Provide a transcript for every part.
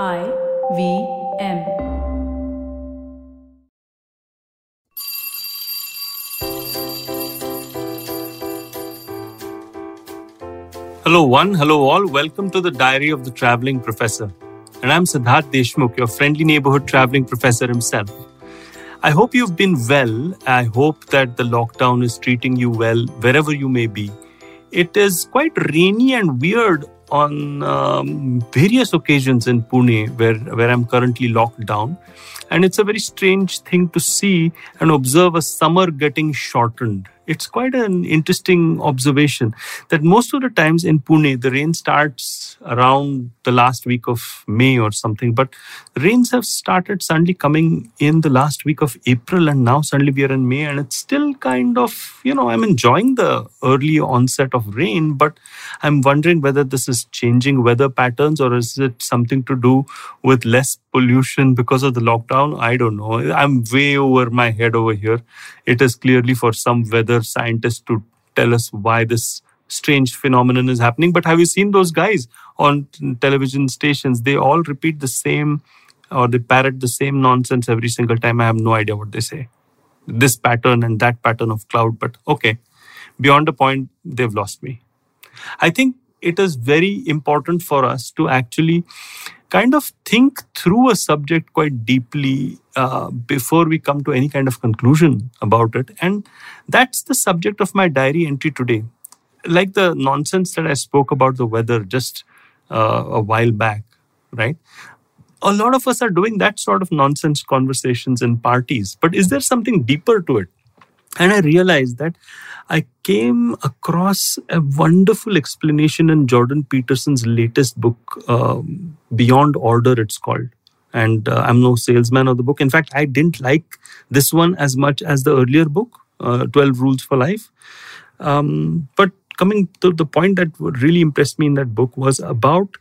I V M. Hello, one. Hello, all. Welcome to the Diary of the Traveling Professor. And I'm Siddharth Deshmukh, your friendly neighborhood traveling professor himself. I hope you've been well. I hope that the lockdown is treating you well wherever you may be. It is quite rainy and weird on um, various occasions in Pune, where, where I'm currently locked down. And it's a very strange thing to see and observe a summer getting shortened it's quite an interesting observation that most of the times in Pune, the rain starts around the last week of May or something, but rains have started suddenly coming in the last week of April, and now suddenly we are in May, and it's still kind of, you know, I'm enjoying the early onset of rain, but I'm wondering whether this is changing weather patterns or is it something to do with less pollution because of the lockdown? I don't know. I'm way over my head over here. It is clearly for some weather scientists to tell us why this strange phenomenon is happening. But have you seen those guys on television stations? They all repeat the same or they parrot the same nonsense every single time. I have no idea what they say. This pattern and that pattern of cloud. But okay, beyond the point, they've lost me. I think it is very important for us to actually kind of think through a subject quite deeply uh, before we come to any kind of conclusion about it. And that's the subject of my diary entry today. Like the nonsense that I spoke about the weather just uh, a while back, right? A lot of us are doing that sort of nonsense conversations in parties. But is there something deeper to it? And I realized that I came across a wonderful explanation in Jordan Peterson's latest book, um, Beyond Order, it's called. And uh, I'm no salesman of the book. In fact, I didn't like this one as much as the earlier book, uh, 12 Rules for Life. Um, but coming to the point that really impressed me in that book was about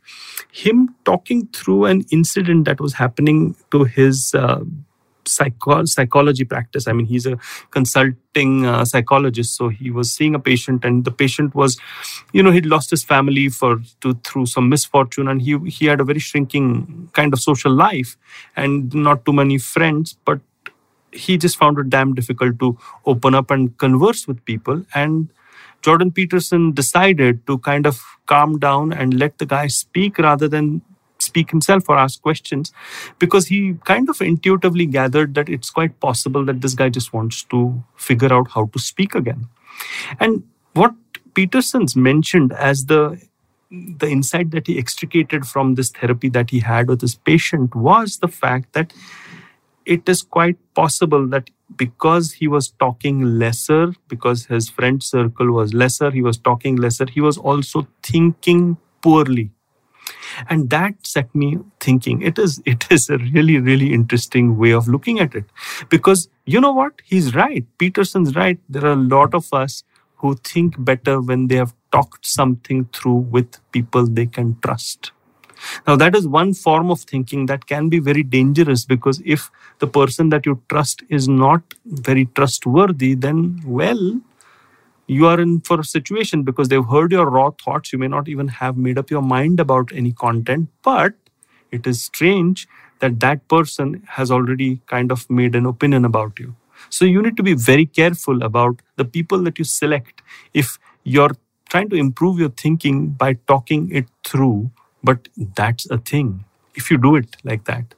him talking through an incident that was happening to his uh, psycho- psychology practice. I mean, he's a consulting uh, psychologist, so he was seeing a patient, and the patient was, you know, he'd lost his family for to, through some misfortune, and he he had a very shrinking kind of social life, and not too many friends, but he just found it damn difficult to open up and converse with people and jordan peterson decided to kind of calm down and let the guy speak rather than speak himself or ask questions because he kind of intuitively gathered that it's quite possible that this guy just wants to figure out how to speak again. And what Peterson's mentioned as the the insight that he extricated from this therapy that he had with his patient was the fact that it is quite possible that because he was talking lesser, because his friend circle was lesser, he was talking lesser, he was also thinking poorly. And that set me thinking. It is it is a really really interesting way of looking at it. Because you know what? He's right. Peterson's right. There are a lot of us who think better when they have talked something through with people they can trust now that is one form of thinking that can be very dangerous because if the person that you trust is not very trustworthy then well you are in for a situation because they've heard your raw thoughts. You may not even have made up your mind about any content, but it is strange that that person has already kind of made an opinion about you. So you need to be very careful about the people that you select. If you're trying to improve your thinking by talking it through, but that's a thing. If you do it like that.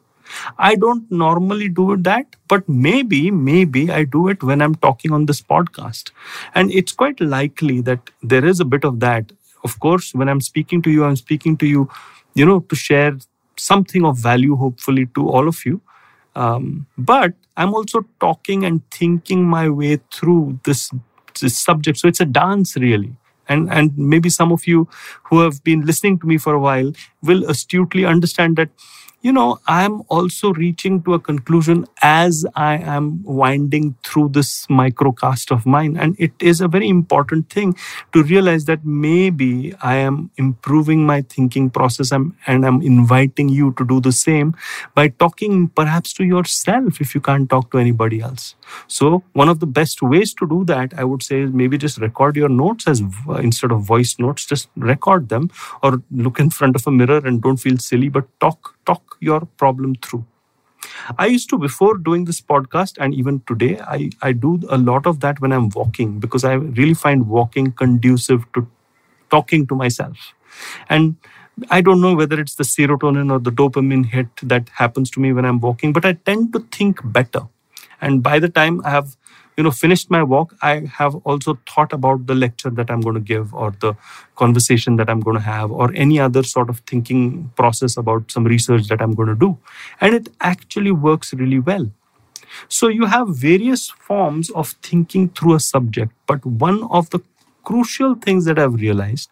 I don't normally do that, but maybe, maybe I do it when I'm talking on this podcast. And it's quite likely that there is a bit of that. Of course, when I'm speaking to you, I'm speaking to you, you know, to share something of value, hopefully, to all of you. Um, but I'm also talking and thinking my way through this, this subject. So it's a dance, really and and maybe some of you who have been listening to me for a while will astutely understand that you know, I'm also reaching to a conclusion as I am winding through this microcast of mine. And it is a very important thing to realize that maybe I am improving my thinking process and I'm inviting you to do the same by talking perhaps to yourself if you can't talk to anybody else. So, one of the best ways to do that, I would say, is maybe just record your notes as instead of voice notes, just record them or look in front of a mirror mirror and don't feel silly, but talk, talk your problem through. I used to, before doing this podcast, and even today, I, I do a lot of that when I'm walking because I really find walking conducive to talking to myself. And I don't know whether it's the serotonin or the dopamine hit that happens to me when I'm walking, but I tend to think better. And by the time I have you know finished my walk i have also thought about the lecture that i'm going to give or the conversation that i'm going to have or any other sort of thinking process about some research that i'm going to do. And it actually works really well. So you have various forms of thinking through a subject but one of the crucial things that i've realized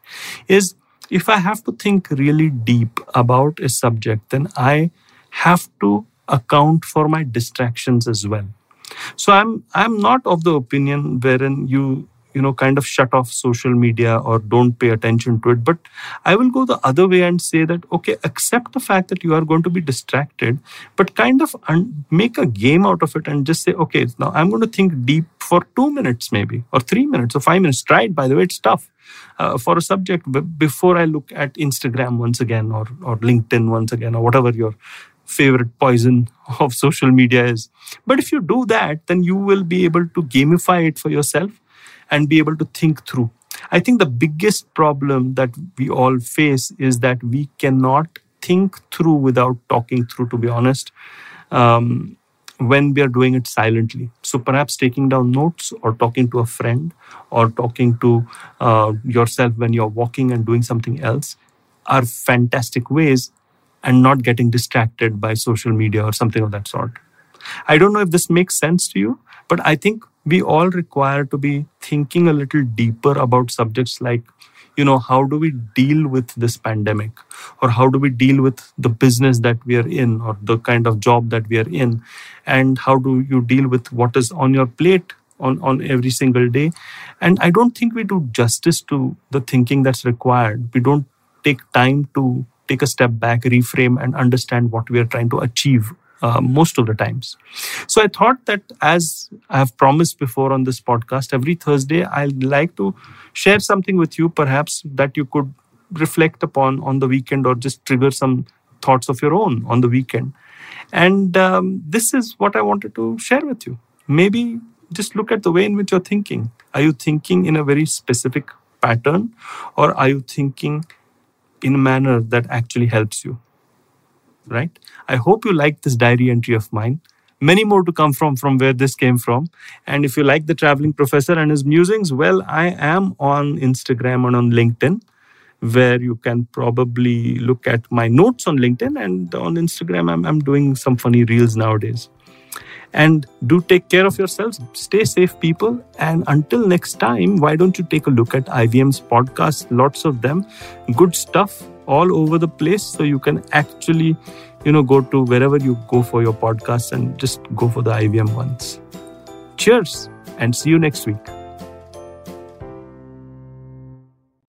is if i have to think really deep about a subject then i have to account for my distractions as well so i'm i'm not of the opinion wherein you you know kind of shut off social media or don't pay attention to it. But i will go the other way and say that okay accept the fact that you are going to be distracted but kind of un- make a game out of it and just say okay now i'm going to think deep for 2 minutes maybe or 3 minutes or 5 minutes. Try it by the way it's tough. Uh, for a subject before i look at instagram once again or or linkedin once again or whatever your favorite poison of social media is. But if you do that, then you will be able to gamify it for yourself and be able to think through. I think the biggest problem that we all face is that we cannot think through without talking through, to be honest, um, when we are doing it silently. So perhaps taking down notes or talking to a friend or talking to uh, yourself when you're walking and doing something else are fantastic ways and not getting distracted by social media or something of that sort. I don't know if this makes sense to you, but I think we all require to be thinking a little deeper about subjects like, you know, how do we deal with this pandemic? Or how do we deal with the business that we are in or the kind of job that we are in? And how do you deal with what is on your plate on, on every single day? And I don't think we do justice to the thinking that's required. We don't take time to take a step back, reframe, and understand what we are trying to achieve uh, most of the times. So I thought that as I have promised before on this podcast, every Thursday I'd like to share something with you, perhaps that you could reflect upon on the weekend or just trigger some thoughts of your own on the weekend. And um, this is what I wanted to share with you. Maybe just look at the way in which you're thinking. Are you thinking in a very specific pattern or are you thinking in a manner that actually helps you. Right? I hope you like this diary entry of mine. Many more to come from from where this came from. And if you like the traveling professor and his musings, well, I am on Instagram and on LinkedIn, where you can probably look at my notes on LinkedIn and on Instagram. I'm, I'm doing some funny reels nowadays. And do take care of yourselves. Stay safe, people. And until next time, why don't you take a look at IVM's podcast? Lots of them. Good stuff all over the place. So you can actually, you know, go to wherever you go for your podcast and just go for the IBM ones. Cheers and see you next week.